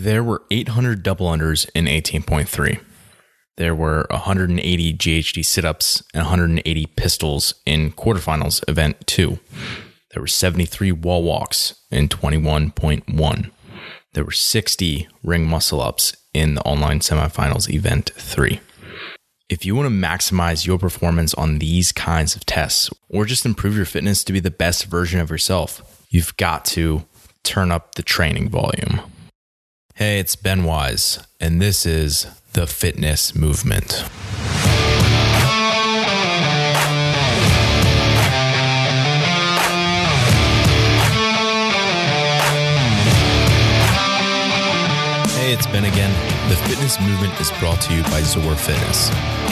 There were 800 double unders in 18.3. There were 180 GHD sit ups and 180 pistols in quarterfinals event 2. There were 73 wall walks in 21.1. There were 60 ring muscle ups in the online semifinals event 3. If you want to maximize your performance on these kinds of tests or just improve your fitness to be the best version of yourself, you've got to turn up the training volume. Hey, it's Ben Wise, and this is the fitness movement. Hey, it's Ben again. The fitness movement is brought to you by ZOAR Fitness.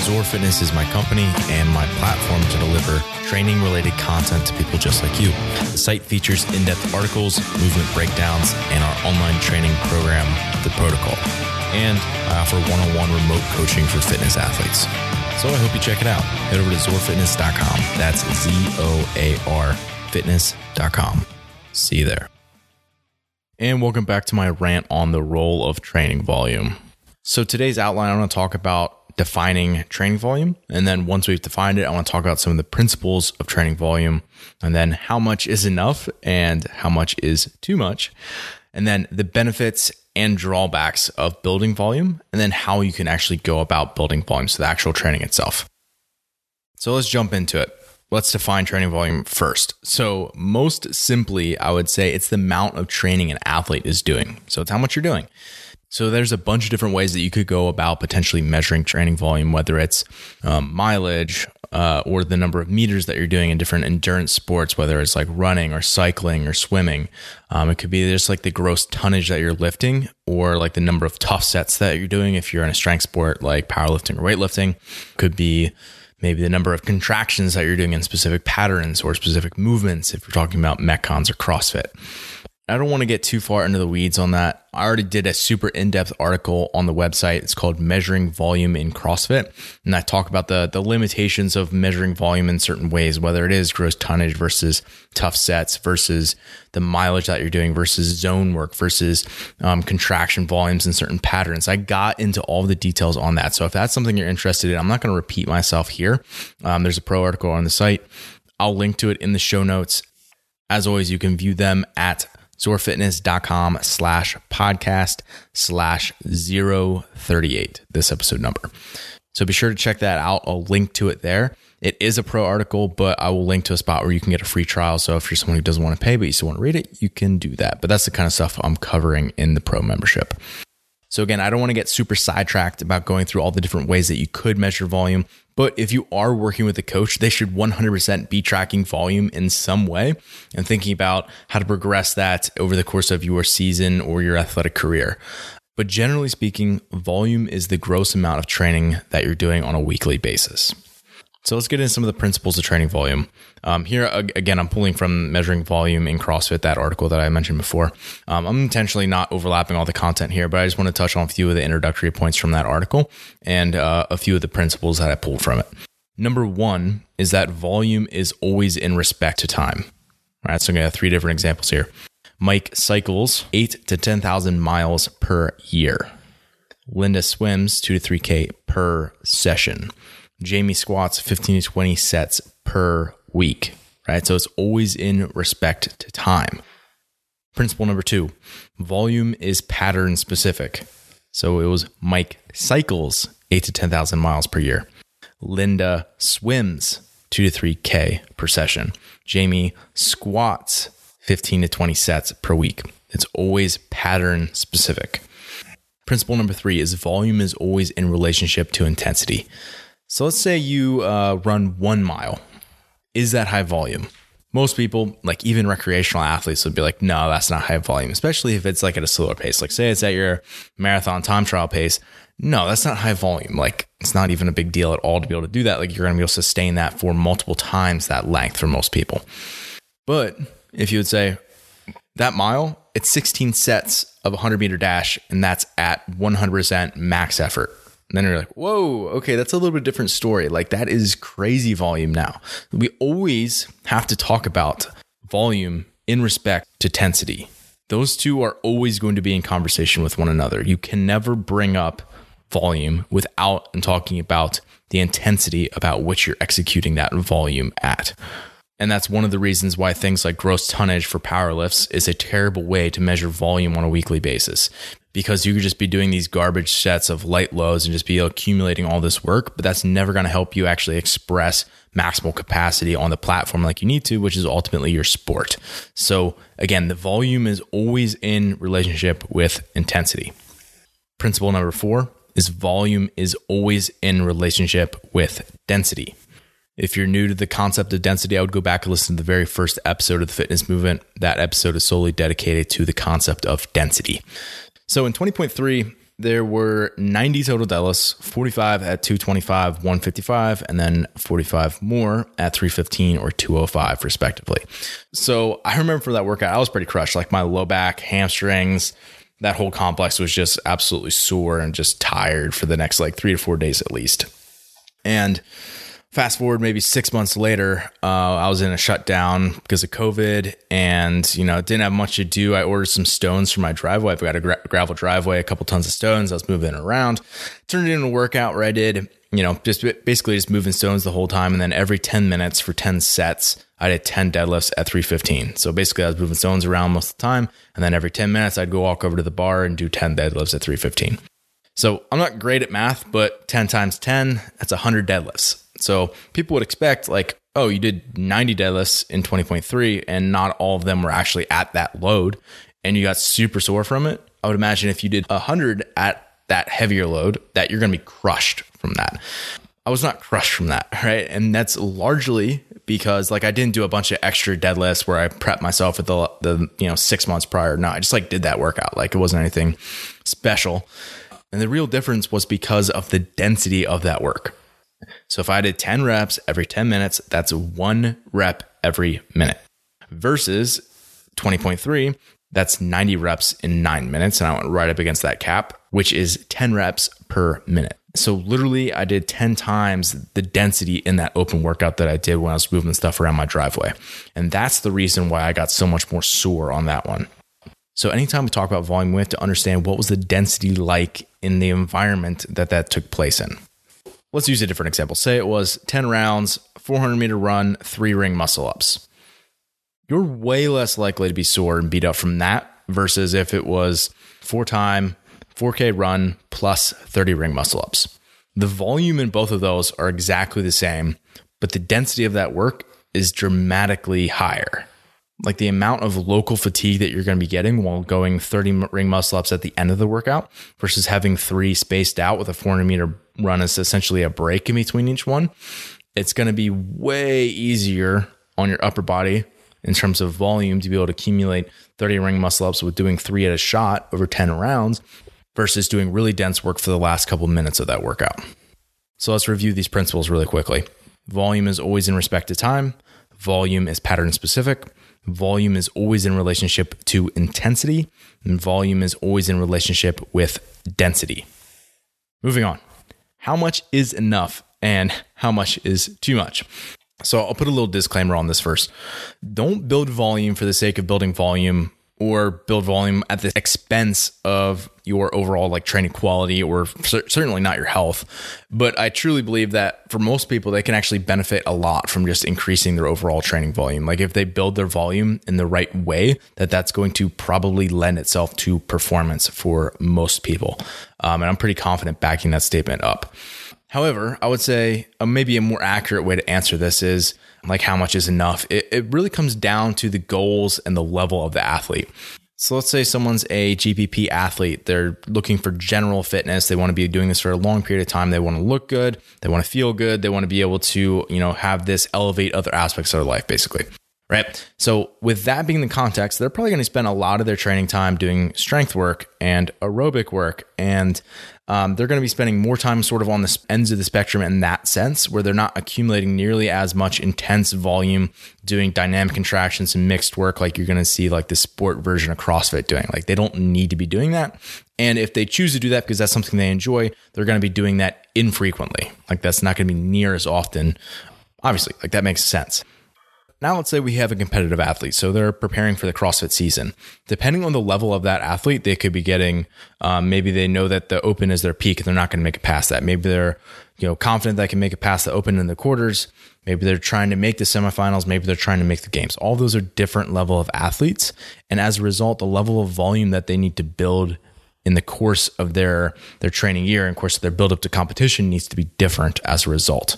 ZOAR Fitness is my company and my platform to deliver training related content to people just like you. The site features in depth articles, movement breakdowns, and our online training program, The Protocol. And I offer one on one remote coaching for fitness athletes. So I hope you check it out. Head over to zoarfitness.com. That's Z O A R fitness.com. See you there. And welcome back to my rant on the role of training volume. So today's outline, I want to talk about defining training volume. And then once we've defined it, I want to talk about some of the principles of training volume and then how much is enough and how much is too much. And then the benefits and drawbacks of building volume and then how you can actually go about building volume. So the actual training itself. So let's jump into it let's define training volume first. So, most simply, I would say it's the amount of training an athlete is doing. So, it's how much you're doing. So, there's a bunch of different ways that you could go about potentially measuring training volume, whether it's um, mileage uh, or the number of meters that you're doing in different endurance sports, whether it's like running or cycling or swimming. Um, it could be just like the gross tonnage that you're lifting or like the number of tough sets that you're doing if you're in a strength sport like powerlifting or weightlifting. Could be maybe the number of contractions that you're doing in specific patterns or specific movements if you're talking about metcons or CrossFit. I don't want to get too far into the weeds on that. I already did a super in-depth article on the website. It's called Measuring Volume in CrossFit, and I talk about the the limitations of measuring volume in certain ways, whether it is gross tonnage versus tough sets versus the mileage that you're doing versus zone work versus um, contraction volumes in certain patterns. I got into all the details on that. So if that's something you're interested in, I'm not going to repeat myself here. Um, there's a pro article on the site. I'll link to it in the show notes. As always, you can view them at zoarfitness.com slash podcast slash 038, this episode number. So be sure to check that out. I'll link to it there. It is a pro article, but I will link to a spot where you can get a free trial. So if you're someone who doesn't want to pay, but you still want to read it, you can do that. But that's the kind of stuff I'm covering in the pro membership. So again, I don't want to get super sidetracked about going through all the different ways that you could measure volume, but if you are working with a coach, they should 100% be tracking volume in some way and thinking about how to progress that over the course of your season or your athletic career. But generally speaking, volume is the gross amount of training that you're doing on a weekly basis. So let's get into some of the principles of training volume. Um, here, again, I'm pulling from Measuring Volume in CrossFit, that article that I mentioned before. Um, I'm intentionally not overlapping all the content here, but I just want to touch on a few of the introductory points from that article and uh, a few of the principles that I pulled from it. Number one is that volume is always in respect to time. All right, so I'm going to have three different examples here. Mike cycles eight to 10,000 miles per year. Linda swims two to 3K per session. Jamie squats 15 to 20 sets per week, right? So it's always in respect to time. Principle number two volume is pattern specific. So it was Mike cycles eight to 10,000 miles per year. Linda swims two to 3K per session. Jamie squats 15 to 20 sets per week. It's always pattern specific. Principle number three is volume is always in relationship to intensity. So let's say you uh, run one mile. Is that high volume? Most people, like even recreational athletes, would be like, no, that's not high volume, especially if it's like at a slower pace. Like, say it's at your marathon time trial pace. No, that's not high volume. Like, it's not even a big deal at all to be able to do that. Like, you're going to be able to sustain that for multiple times that length for most people. But if you would say that mile, it's 16 sets of 100 meter dash, and that's at 100% max effort. And then you're like, whoa, okay, that's a little bit different story. Like that is crazy volume now. We always have to talk about volume in respect to tensity. those two are always going to be in conversation with one another. You can never bring up volume without talking about the intensity about which you're executing that volume at. And that's one of the reasons why things like gross tonnage for power lifts is a terrible way to measure volume on a weekly basis. Because you could just be doing these garbage sets of light loads and just be accumulating all this work, but that's never going to help you actually express maximal capacity on the platform like you need to, which is ultimately your sport. So, again, the volume is always in relationship with intensity. Principle number four is volume is always in relationship with density. If you're new to the concept of density, I would go back and listen to the very first episode of the fitness movement. That episode is solely dedicated to the concept of density. So in 20.3, there were 90 total deadlifts, 45 at 225, 155, and then 45 more at 315 or 205, respectively. So I remember for that workout, I was pretty crushed. Like my low back, hamstrings, that whole complex was just absolutely sore and just tired for the next like three to four days at least. And fast forward maybe six months later, uh, I was in a shutdown because of COVID and, you know, didn't have much to do. I ordered some stones for my driveway. I've got a gra- gravel driveway, a couple tons of stones. I was moving around, turned it into a workout where I did, you know, just basically just moving stones the whole time. And then every 10 minutes for 10 sets, I did 10 deadlifts at 315. So basically I was moving stones around most of the time. And then every 10 minutes, I'd go walk over to the bar and do 10 deadlifts at 315. So I'm not great at math, but 10 times 10, that's 100 deadlifts. So people would expect, like, oh, you did 90 deadlifts in 20.3, and not all of them were actually at that load, and you got super sore from it. I would imagine if you did 100 at that heavier load, that you're going to be crushed from that. I was not crushed from that, right? And that's largely because like I didn't do a bunch of extra deadlifts where I prepped myself at the the you know six months prior. No, I just like did that workout. Like it wasn't anything special. And the real difference was because of the density of that work. So if I did 10 reps every 10 minutes, that's one rep every minute versus 20.3, that's 90 reps in nine minutes. And I went right up against that cap, which is 10 reps per minute. So literally, I did 10 times the density in that open workout that I did when I was moving stuff around my driveway. And that's the reason why I got so much more sore on that one. So anytime we talk about volume, we have to understand what was the density like in the environment that that took place in. Let's use a different example. Say it was 10 rounds, 400 meter run, three ring muscle ups. You're way less likely to be sore and beat up from that versus if it was four time, 4K run plus 30 ring muscle ups. The volume in both of those are exactly the same, but the density of that work is dramatically higher. Like the amount of local fatigue that you're going to be getting while going 30 ring muscle ups at the end of the workout versus having three spaced out with a 400 meter run is essentially a break in between each one. It's going to be way easier on your upper body in terms of volume to be able to accumulate 30 ring muscle ups with doing three at a shot over 10 rounds versus doing really dense work for the last couple minutes of that workout. So let's review these principles really quickly. Volume is always in respect to time, volume is pattern specific, volume is always in relationship to intensity, and volume is always in relationship with density. Moving on how much is enough and how much is too much. So I'll put a little disclaimer on this first. Don't build volume for the sake of building volume or build volume at the expense of your overall like training quality or certainly not your health. But i truly believe that for most people they can actually benefit a lot from just increasing their overall training volume. Like if they build their volume in the right way that that's going to probably lend itself to performance for most people. Um, and i'm pretty confident backing that statement up However, I would say uh, maybe a more accurate way to answer this is like how much is enough. It, it really comes down to the goals and the level of the athlete. So let's say someone's a GPP athlete. They're looking for general fitness. They want to be doing this for a long period of time. They want to look good. They want to feel good. They want to be able to, you know, have this elevate other aspects of their life, basically. Right. So with that being the context, they're probably going to spend a lot of their training time doing strength work and aerobic work and um, they're going to be spending more time sort of on the ends of the spectrum in that sense, where they're not accumulating nearly as much intense volume doing dynamic contractions and mixed work like you're going to see like the sport version of CrossFit doing. Like they don't need to be doing that. And if they choose to do that because that's something they enjoy, they're going to be doing that infrequently. Like that's not going to be near as often. Obviously, like that makes sense. Now let's say we have a competitive athlete. So they're preparing for the CrossFit season. Depending on the level of that athlete, they could be getting, um, maybe they know that the open is their peak and they're not going to make it past that. Maybe they're, you know, confident they can make it past the open in the quarters. Maybe they're trying to make the semifinals. Maybe they're trying to make the games. All those are different level of athletes. And as a result, the level of volume that they need to build in the course of their, their training year and course of their build up to competition needs to be different as a result.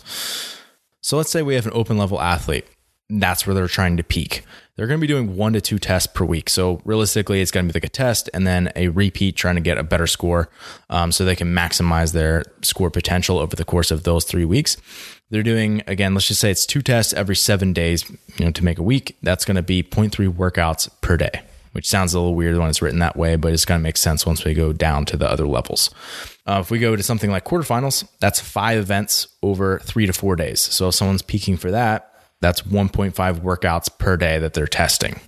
So let's say we have an open level athlete that's where they're trying to peak. They're going to be doing one to two tests per week. So realistically, it's going to be like a test and then a repeat trying to get a better score um, so they can maximize their score potential over the course of those three weeks. They're doing, again, let's just say it's two tests every seven days you know, to make a week. That's going to be 0.3 workouts per day, which sounds a little weird when it's written that way, but it's going to make sense once we go down to the other levels. Uh, if we go to something like quarterfinals, that's five events over three to four days. So if someone's peaking for that, that's 1.5 workouts per day that they're testing.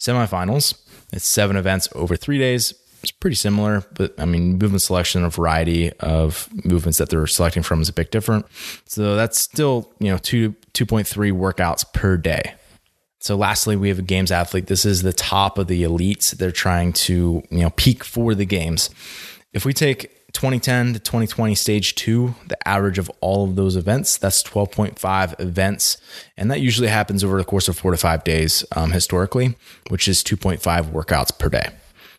Semifinals, it's seven events over three days. It's pretty similar, but I mean, movement selection, a variety of movements that they're selecting from is a bit different. So that's still, you know, two 2.3 workouts per day. So lastly, we have a games athlete. This is the top of the elites. They're trying to, you know, peak for the games. If we take 2010 to 2020 stage two, the average of all of those events, that's 12.5 events. And that usually happens over the course of four to five days um, historically, which is 2.5 workouts per day.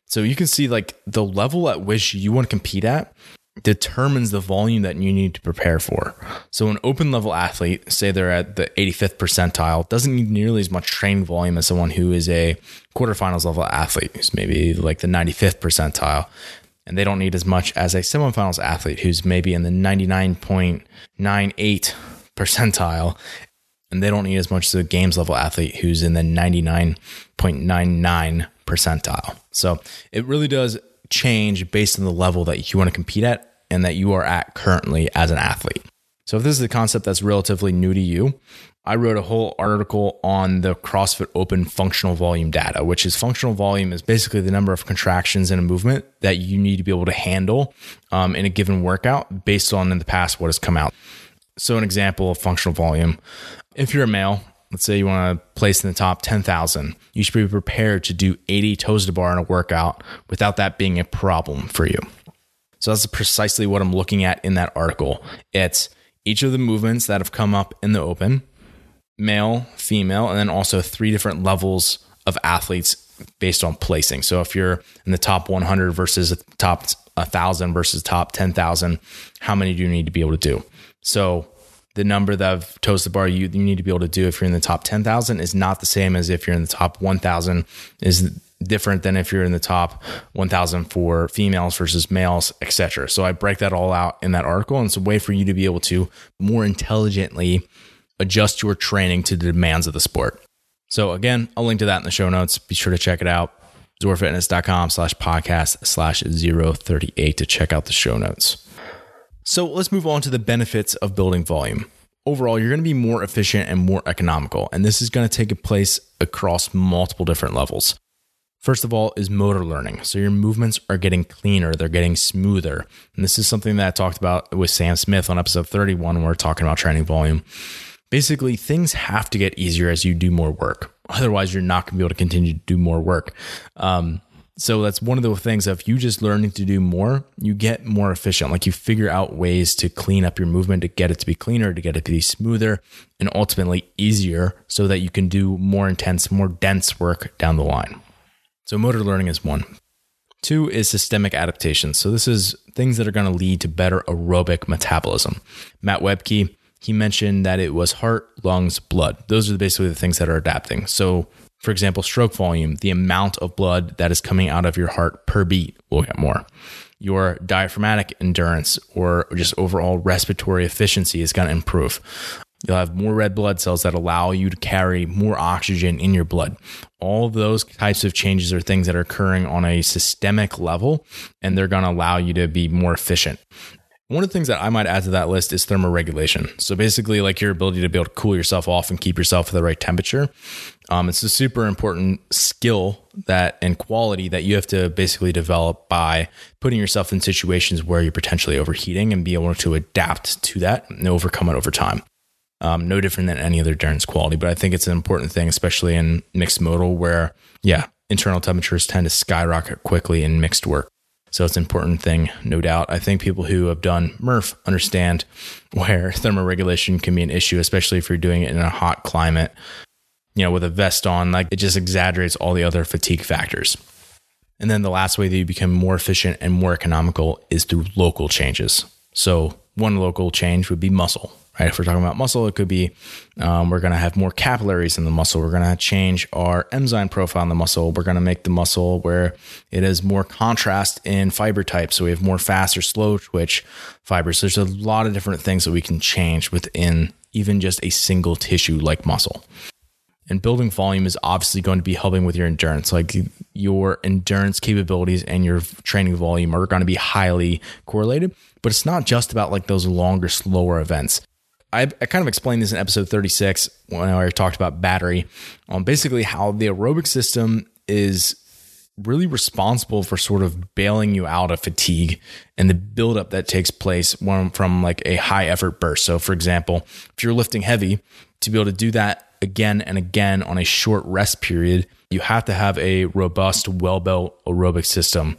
So you can see like the level at which you want to compete at determines the volume that you need to prepare for. So an open level athlete, say they're at the 85th percentile, doesn't need nearly as much training volume as someone who is a quarterfinals level athlete, who's maybe like the 95th percentile and they don't need as much as a semifinals athlete who's maybe in the 99.98 percentile and they don't need as much as a games level athlete who's in the 99.99 percentile. So it really does change based on the level that you want to compete at and that you are at currently as an athlete. So if this is a concept that's relatively new to you, I wrote a whole article on the CrossFit Open functional volume data, which is functional volume is basically the number of contractions in a movement that you need to be able to handle um, in a given workout based on in the past what has come out. So, an example of functional volume if you're a male, let's say you want to place in the top 10,000, you should be prepared to do 80 toes to bar in a workout without that being a problem for you. So, that's precisely what I'm looking at in that article. It's each of the movements that have come up in the open male, female, and then also three different levels of athletes based on placing. So if you're in the top 100 versus top 1,000 versus top 10,000, how many do you need to be able to do? So the number that of toes to bar you, you need to be able to do if you're in the top 10,000 is not the same as if you're in the top 1,000 is different than if you're in the top 1000 for females versus males, etc. So I break that all out in that article and it's a way for you to be able to more intelligently adjust your training to the demands of the sport. So again, I'll link to that in the show notes. Be sure to check it out. ZoarFitness.com slash podcast slash 038 to check out the show notes. So let's move on to the benefits of building volume. Overall, you're going to be more efficient and more economical, and this is going to take place across multiple different levels. First of all, is motor learning. So your movements are getting cleaner, they're getting smoother. And this is something that I talked about with Sam Smith on episode 31 when we we're talking about training volume basically things have to get easier as you do more work. Otherwise, you're not going to be able to continue to do more work. Um, so that's one of the things of you just learning to do more, you get more efficient. Like you figure out ways to clean up your movement, to get it to be cleaner, to get it to be smoother, and ultimately easier so that you can do more intense, more dense work down the line. So motor learning is one. Two is systemic adaptation. So this is things that are going to lead to better aerobic metabolism. Matt Webke, he mentioned that it was heart, lungs, blood. Those are basically the things that are adapting. So, for example, stroke volume, the amount of blood that is coming out of your heart per beat will get more. Your diaphragmatic endurance or just overall respiratory efficiency is going to improve. You'll have more red blood cells that allow you to carry more oxygen in your blood. All of those types of changes are things that are occurring on a systemic level, and they're going to allow you to be more efficient. One of the things that I might add to that list is thermoregulation. So basically, like your ability to be able to cool yourself off and keep yourself at the right temperature. Um, it's a super important skill that and quality that you have to basically develop by putting yourself in situations where you're potentially overheating and be able to adapt to that and overcome it over time. Um, no different than any other endurance quality, but I think it's an important thing, especially in mixed modal, where yeah, internal temperatures tend to skyrocket quickly in mixed work. So it's an important thing, no doubt. I think people who have done Murph understand where thermoregulation can be an issue, especially if you're doing it in a hot climate. You know, with a vest on, like it just exaggerates all the other fatigue factors. And then the last way that you become more efficient and more economical is through local changes. So one local change would be muscle right? If we're talking about muscle, it could be um, we're going to have more capillaries in the muscle. We're going to change our enzyme profile in the muscle. We're going to make the muscle where it has more contrast in fiber type. So we have more fast or slow twitch fibers. There's a lot of different things that we can change within even just a single tissue like muscle. And building volume is obviously going to be helping with your endurance. Like your endurance capabilities and your training volume are going to be highly correlated. But it's not just about like those longer, slower events. I, I kind of explained this in episode 36 when I talked about battery on um, basically how the aerobic system is really responsible for sort of bailing you out of fatigue and the buildup that takes place from like a high effort burst. So, for example, if you're lifting heavy, to be able to do that again and again on a short rest period, you have to have a robust, well built aerobic system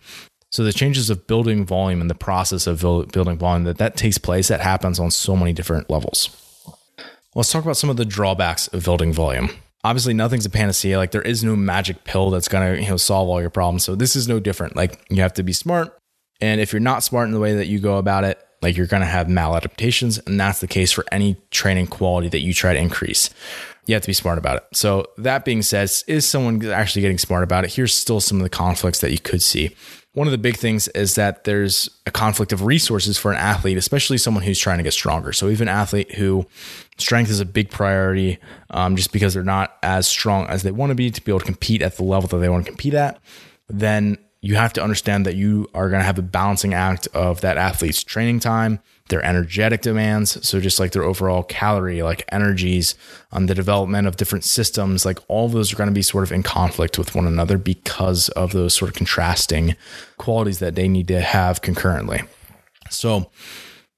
so the changes of building volume and the process of building volume that that takes place that happens on so many different levels. Let's talk about some of the drawbacks of building volume. Obviously, nothing's a panacea. Like there is no magic pill that's gonna you know solve all your problems. So this is no different. Like you have to be smart, and if you're not smart in the way that you go about it, like you're gonna have maladaptations, and that's the case for any training quality that you try to increase you have to be smart about it. So that being said, is someone actually getting smart about it? Here's still some of the conflicts that you could see one of the big things is that there's a conflict of resources for an athlete, especially someone who's trying to get stronger. So even an athlete who strength is a big priority, um, just because they're not as strong as they want to be to be able to compete at the level that they want to compete at, then you have to understand that you are going to have a balancing act of that athlete's training time, their energetic demands. So just like their overall calorie, like energies, on um, the development of different systems, like all those are going to be sort of in conflict with one another because of those sort of contrasting qualities that they need to have concurrently. So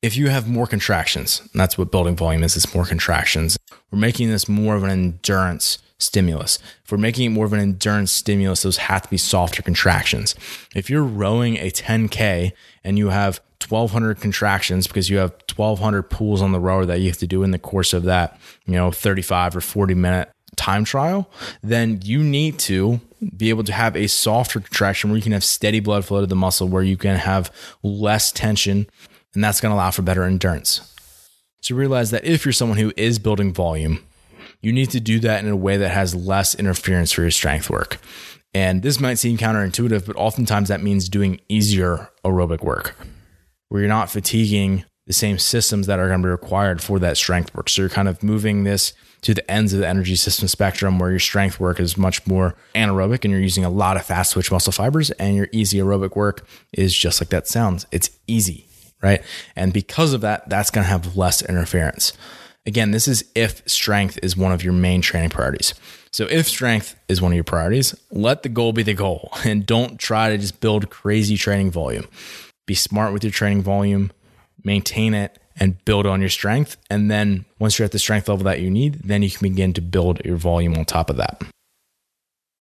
if you have more contractions, that's what building volume is, it's more contractions. We're making this more of an endurance stimulus. If we're making it more of an endurance stimulus, those have to be softer contractions. If you're rowing a 10K and you have 1200 contractions because you have 1200 pulls on the rower that you have to do in the course of that, you know, 35 or 40 minute time trial, then you need to be able to have a softer contraction where you can have steady blood flow to the muscle, where you can have less tension, and that's going to allow for better endurance. So realize that if you're someone who is building volume, you need to do that in a way that has less interference for your strength work. And this might seem counterintuitive, but oftentimes that means doing easier aerobic work where you're not fatiguing the same systems that are going to be required for that strength work. So you're kind of moving this to the ends of the energy system spectrum where your strength work is much more anaerobic and you're using a lot of fast twitch muscle fibers and your easy aerobic work is just like that sounds. It's easy, right? And because of that, that's going to have less interference. Again, this is if strength is one of your main training priorities. So if strength is one of your priorities, let the goal be the goal and don't try to just build crazy training volume. Be smart with your training volume, maintain it and build on your strength. And then once you're at the strength level that you need, then you can begin to build your volume on top of that.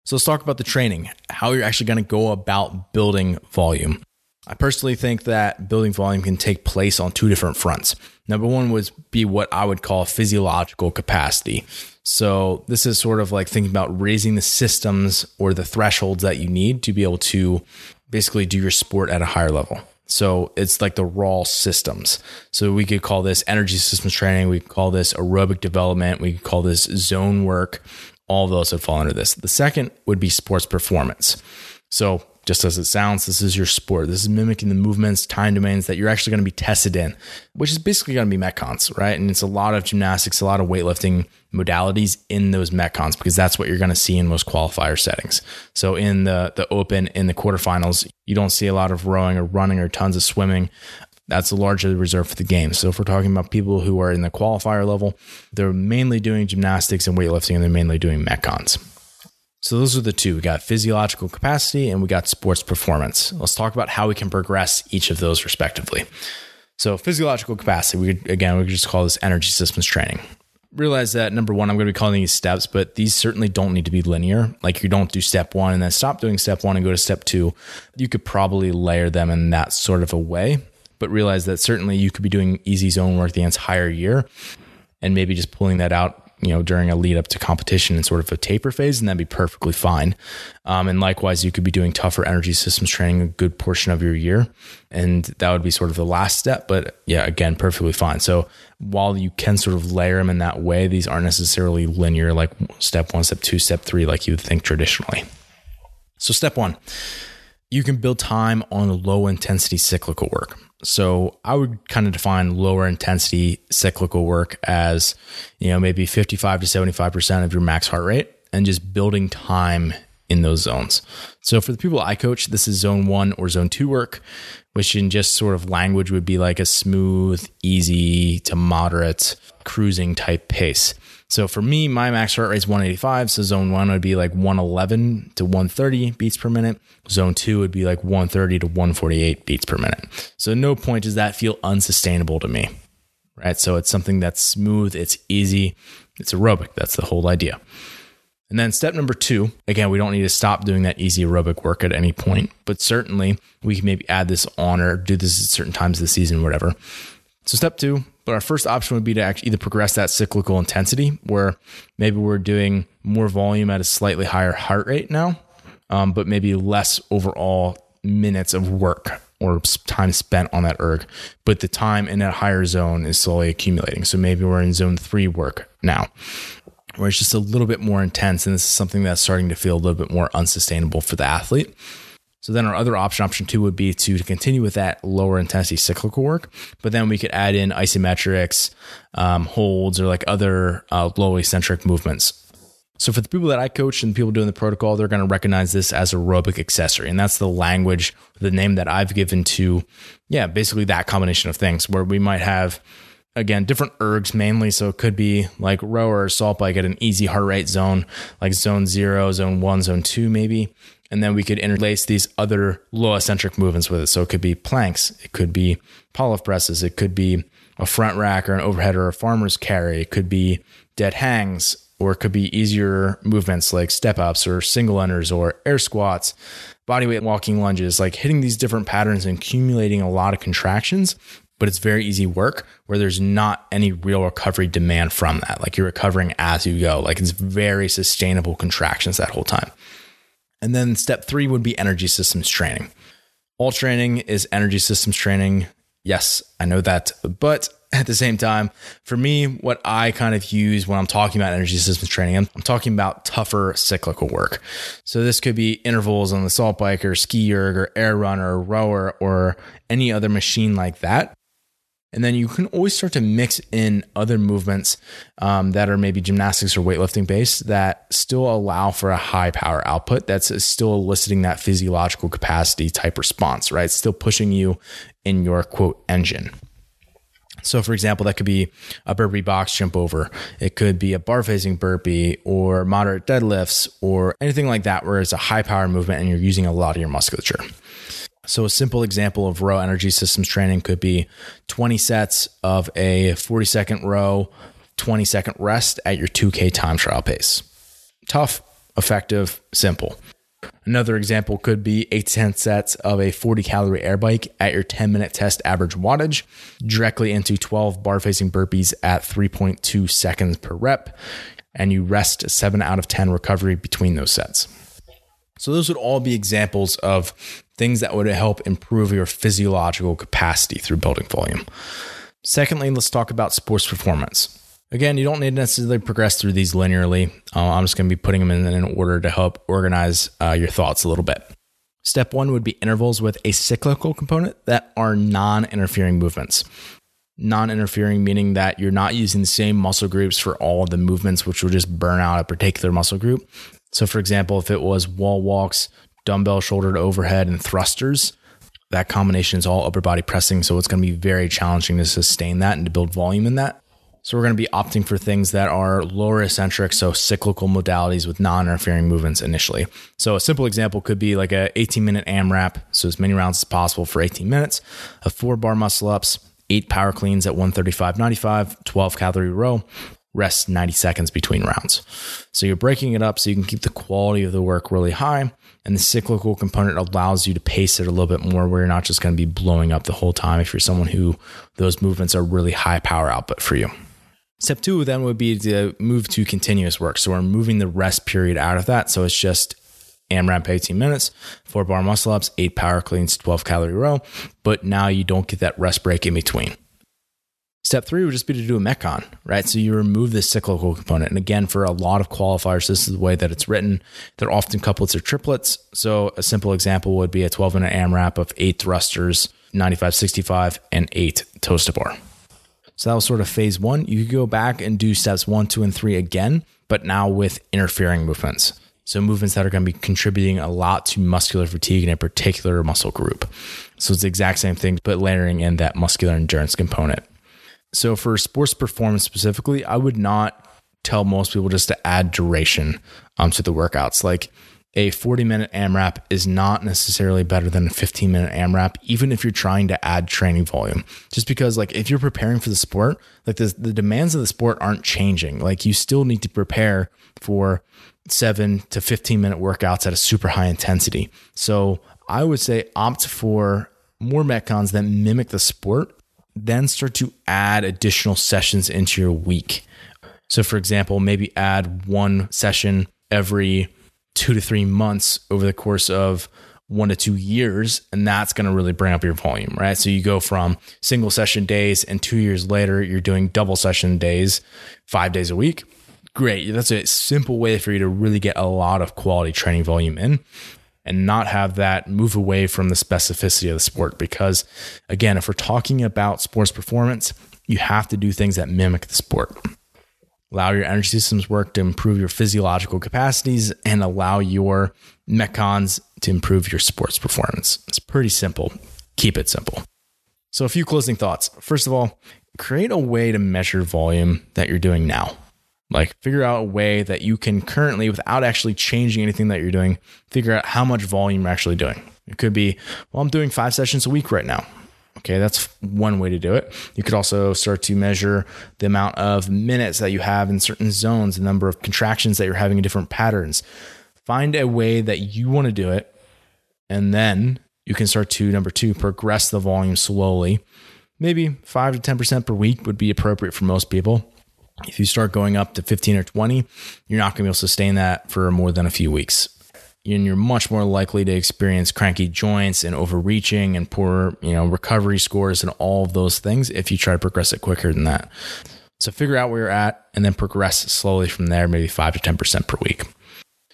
So let's talk about the training, how you're actually going to go about building volume. I personally think that building volume can take place on two different fronts. Number one would be what I would call physiological capacity. So, this is sort of like thinking about raising the systems or the thresholds that you need to be able to basically do your sport at a higher level. So, it's like the raw systems. So, we could call this energy systems training, we could call this aerobic development, we could call this zone work. All those would fall under this. The second would be sports performance. So, just as it sounds, this is your sport. This is mimicking the movements, time domains that you're actually going to be tested in, which is basically going to be Metcons, right? And it's a lot of gymnastics, a lot of weightlifting modalities in those Metcons because that's what you're going to see in most qualifier settings. So in the the open, in the quarterfinals, you don't see a lot of rowing or running or tons of swimming. That's largely reserved for the games. So if we're talking about people who are in the qualifier level, they're mainly doing gymnastics and weightlifting, and they're mainly doing Metcons. So those are the two. We got physiological capacity and we got sports performance. Let's talk about how we can progress each of those respectively. So physiological capacity, we could, again we could just call this energy systems training. realize that number one, I'm going to be calling these steps, but these certainly don't need to be linear. Like you don't do step one and then stop doing step one and go to step two. You could probably layer them in that sort of a way, but realize that certainly you could be doing easy zone work the entire year and maybe just pulling that out you know, during a lead up to competition and sort of a taper phase, and that'd be perfectly fine. Um, and likewise, you could be doing tougher energy systems training a good portion of your year, and that would be sort of the last step. But yeah, again, perfectly fine. So while you can sort of layer them in that way, these aren't necessarily linear, like step one, step two, step three, like you would think traditionally. So, step one, you can build time on low intensity cyclical work. So I would kind of define lower intensity cyclical work as, you know, maybe 55 to 75% of your max heart rate and just building time in those zones. So for the people I coach, this is zone one or zone two work, which in just sort of language would be like a smooth, easy to moderate cruising type pace. So for me, my max heart rate is 185. So zone one would be like 111 to 130 beats per minute. Zone two would be like 130 to 148 beats per minute. So no point does that feel unsustainable to me, right? So it's something that's smooth, it's easy, it's aerobic. That's the whole idea. And then step number two, again, we don't need to stop doing that easy aerobic work at any point, but certainly we can maybe add this on or do this at certain times of the season, whatever. So step two, but our first option would be to actually either progress that cyclical intensity, where maybe we're doing more volume at a slightly higher heart rate now, um, but maybe less overall minutes of work or time spent on that erg. But the time in that higher zone is slowly accumulating. So maybe we're in zone three work now, where it's just a little bit more intense. And this is something that's starting to feel a little bit more unsustainable for the athlete. So then our other option, option two, would be to, to continue with that lower intensity cyclical work, but then we could add in isometrics, um, holds, or like other uh, low eccentric movements. So for the people that I coach and people doing the protocol, they're going to recognize this as aerobic accessory, and that's the language, the name that I've given to, yeah, basically that combination of things where we might have again different ergs mainly so it could be like rower or salt bike at an easy heart rate zone like zone 0 zone 1 zone 2 maybe and then we could interlace these other low eccentric movements with it. So it could be planks, it could be Pallof presses, it could be a front rack or an overhead or a farmer's carry, it could be dead hangs, or it could be easier movements like step ups or single unders or air squats, bodyweight walking lunges, like hitting these different patterns and accumulating a lot of contractions. But it's very easy work where there's not any real recovery demand from that. Like you're recovering as you go. Like it's very sustainable contractions that whole time. And then step three would be energy systems training. All training is energy systems training. Yes, I know that. But at the same time, for me, what I kind of use when I'm talking about energy systems training, I'm, I'm talking about tougher cyclical work. So this could be intervals on the salt bike or ski erg or air runner or rower or any other machine like that. And then you can always start to mix in other movements um, that are maybe gymnastics or weightlifting based that still allow for a high power output that's still eliciting that physiological capacity type response, right? Still pushing you in your quote engine. So, for example, that could be a burpee box jump over. It could be a bar facing burpee or moderate deadlifts or anything like that, where it's a high power movement and you're using a lot of your musculature. So, a simple example of row energy systems training could be 20 sets of a 40 second row, 20 second rest at your 2K time trial pace. Tough, effective, simple. Another example could be 8 to 10 sets of a 40 calorie air bike at your 10 minute test average wattage, directly into 12 bar facing burpees at 3.2 seconds per rep, and you rest 7 out of 10 recovery between those sets. So, those would all be examples of things that would help improve your physiological capacity through building volume. Secondly, let's talk about sports performance. Again, you don't need to necessarily progress through these linearly. Uh, I'm just going to be putting them in, in order to help organize uh, your thoughts a little bit. Step one would be intervals with a cyclical component that are non interfering movements. Non interfering meaning that you're not using the same muscle groups for all of the movements, which will just burn out a particular muscle group. So, for example, if it was wall walks, dumbbell shoulder to overhead, and thrusters, that combination is all upper body pressing. So, it's going to be very challenging to sustain that and to build volume in that. So, we're going to be opting for things that are lower eccentric, so cyclical modalities with non interfering movements initially. So, a simple example could be like a 18 minute AMRAP, so as many rounds as possible for 18 minutes, a four bar muscle ups, eight power cleans at 135.95, 12 calorie row, rest 90 seconds between rounds. So you're breaking it up so you can keep the quality of the work really high. And the cyclical component allows you to pace it a little bit more where you're not just going to be blowing up the whole time if you're someone who those movements are really high power output for you. Step two then would be to move to continuous work. So we're moving the rest period out of that. So it's just AMRAP 18 minutes, four bar muscle ups, eight power cleans, 12 calorie row. But now you don't get that rest break in between. Step three would just be to do a Metcon, right? So you remove the cyclical component. And again, for a lot of qualifiers, this is the way that it's written. They're often couplets or triplets. So a simple example would be a 12 minute AMRAP of eight thrusters, 95, 65, and eight toes to bar. So that was sort of phase one. You could go back and do steps one, two, and three again, but now with interfering movements. So movements that are going to be contributing a lot to muscular fatigue in a particular muscle group. So it's the exact same thing, but layering in that muscular endurance component. So for sports performance specifically, I would not tell most people just to add duration um, to the workouts. Like a 40 minute AMRAP is not necessarily better than a 15 minute AMRAP, even if you're trying to add training volume. Just because, like, if you're preparing for the sport, like the, the demands of the sport aren't changing. Like, you still need to prepare for seven to 15 minute workouts at a super high intensity. So I would say opt for more Metcons that mimic the sport then start to add additional sessions into your week. So, for example, maybe add one session every two to three months over the course of one to two years, and that's going to really bring up your volume, right? So, you go from single session days, and two years later, you're doing double session days, five days a week. Great. That's a simple way for you to really get a lot of quality training volume in and not have that move away from the specificity of the sport. Because again, if we're talking about sports performance, you have to do things that mimic the sport. Allow your energy systems work to improve your physiological capacities and allow your metcons to improve your sports performance. It's pretty simple. Keep it simple. So, a few closing thoughts. First of all, create a way to measure volume that you're doing now. Like figure out a way that you can currently, without actually changing anything that you're doing, figure out how much volume you're actually doing. It could be, well, I'm doing five sessions a week right now. Okay, that's one way to do it. You could also start to measure the amount of minutes that you have in certain zones, the number of contractions that you're having in different patterns. Find a way that you want to do it. And then you can start to, number two, progress the volume slowly. Maybe five to 10% per week would be appropriate for most people. If you start going up to 15 or 20, you're not going to be able to sustain that for more than a few weeks. And you're much more likely to experience cranky joints and overreaching and poor, you know, recovery scores and all of those things if you try to progress it quicker than that. So figure out where you're at and then progress slowly from there, maybe 5 to 10% per week.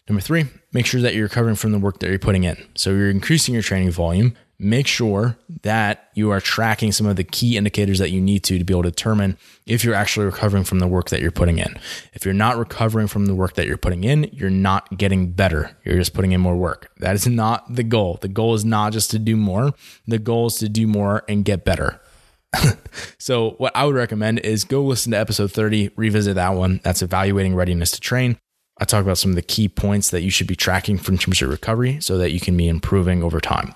Number three, make sure that you're recovering from the work that you're putting in. So you're increasing your training volume make sure that you are tracking some of the key indicators that you need to to be able to determine if you're actually recovering from the work that you're putting in. If you're not recovering from the work that you're putting in, you're not getting better. You're just putting in more work. That is not the goal. The goal is not just to do more, the goal is to do more and get better. so, what I would recommend is go listen to episode 30, revisit that one. That's evaluating readiness to train. I talk about some of the key points that you should be tracking in terms of recovery so that you can be improving over time.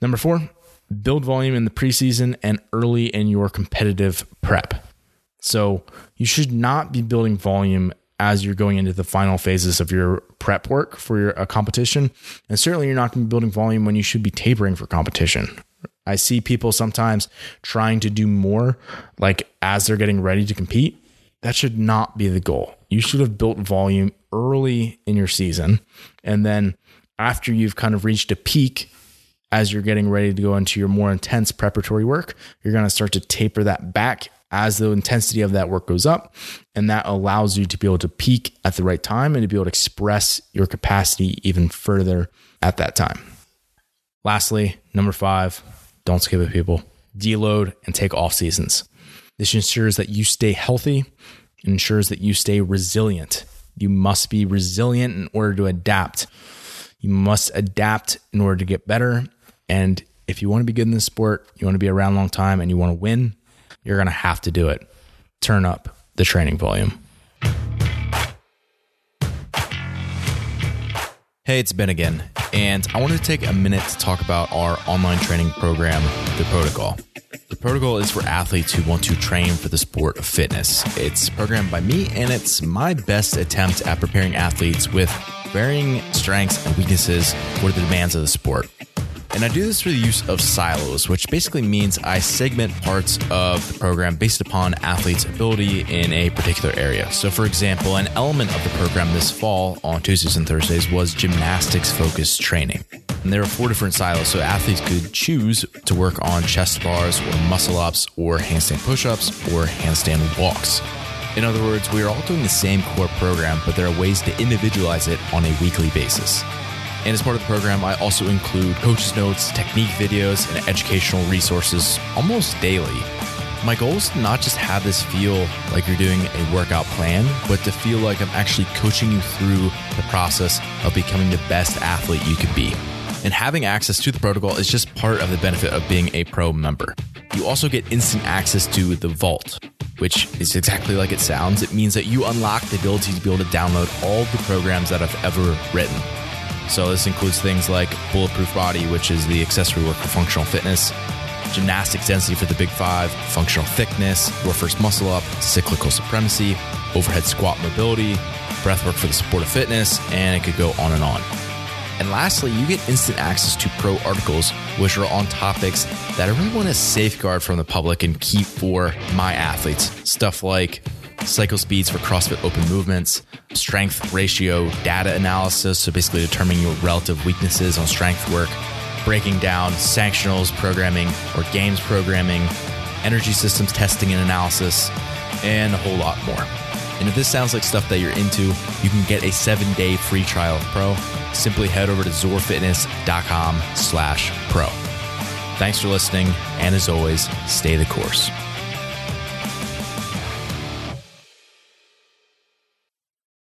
Number four, build volume in the preseason and early in your competitive prep. So you should not be building volume as you're going into the final phases of your prep work for your a competition. And certainly you're not going to be building volume when you should be tapering for competition. I see people sometimes trying to do more like as they're getting ready to compete. That should not be the goal. You should have built volume early in your season. And then after you've kind of reached a peak as you're getting ready to go into your more intense preparatory work, you're going to start to taper that back as the intensity of that work goes up. And that allows you to be able to peak at the right time and to be able to express your capacity even further at that time. Lastly, number five, don't skip it, people. Deload and take off seasons. This ensures that you stay healthy, ensures that you stay resilient. You must be resilient in order to adapt. You must adapt in order to get better and if you want to be good in this sport, you want to be around a long time, and you want to win, you're going to have to do it. Turn up the training volume. Hey, it's Ben again, and I wanted to take a minute to talk about our online training program, The Protocol. The protocol is for athletes who want to train for the sport of fitness. It's programmed by me, and it's my best attempt at preparing athletes with varying strengths and weaknesses for the demands of the sport. And I do this through the use of silos, which basically means I segment parts of the program based upon athletes' ability in a particular area. So, for example, an element of the program this fall on Tuesdays and Thursdays was gymnastics focused training. And there are four different silos, so athletes could choose to work on chest bars or muscle ups or handstand push ups or handstand walks. In other words, we are all doing the same core program, but there are ways to individualize it on a weekly basis. And as part of the program, I also include coaches' notes, technique videos, and educational resources almost daily. My goal is to not just have this feel like you're doing a workout plan, but to feel like I'm actually coaching you through the process of becoming the best athlete you could be. And having access to the protocol is just part of the benefit of being a pro member. You also get instant access to the vault, which is exactly like it sounds. It means that you unlock the ability to be able to download all the programs that I've ever written. So this includes things like Bulletproof Body, which is the accessory work for functional fitness, gymnastics density for the big five, functional thickness, first muscle up, cyclical supremacy, overhead squat mobility, breath work for the sport of fitness, and it could go on and on. And lastly, you get instant access to pro articles, which are on topics that I really want to safeguard from the public and keep for my athletes. Stuff like cycle speeds for CrossFit open movements, strength ratio data analysis, so basically determining your relative weaknesses on strength work, breaking down sanctionals programming or games programming, energy systems testing and analysis, and a whole lot more. And if this sounds like stuff that you're into, you can get a seven day free trial of Pro. Simply head over to zoarfitness.com slash pro. Thanks for listening, and as always, stay the course.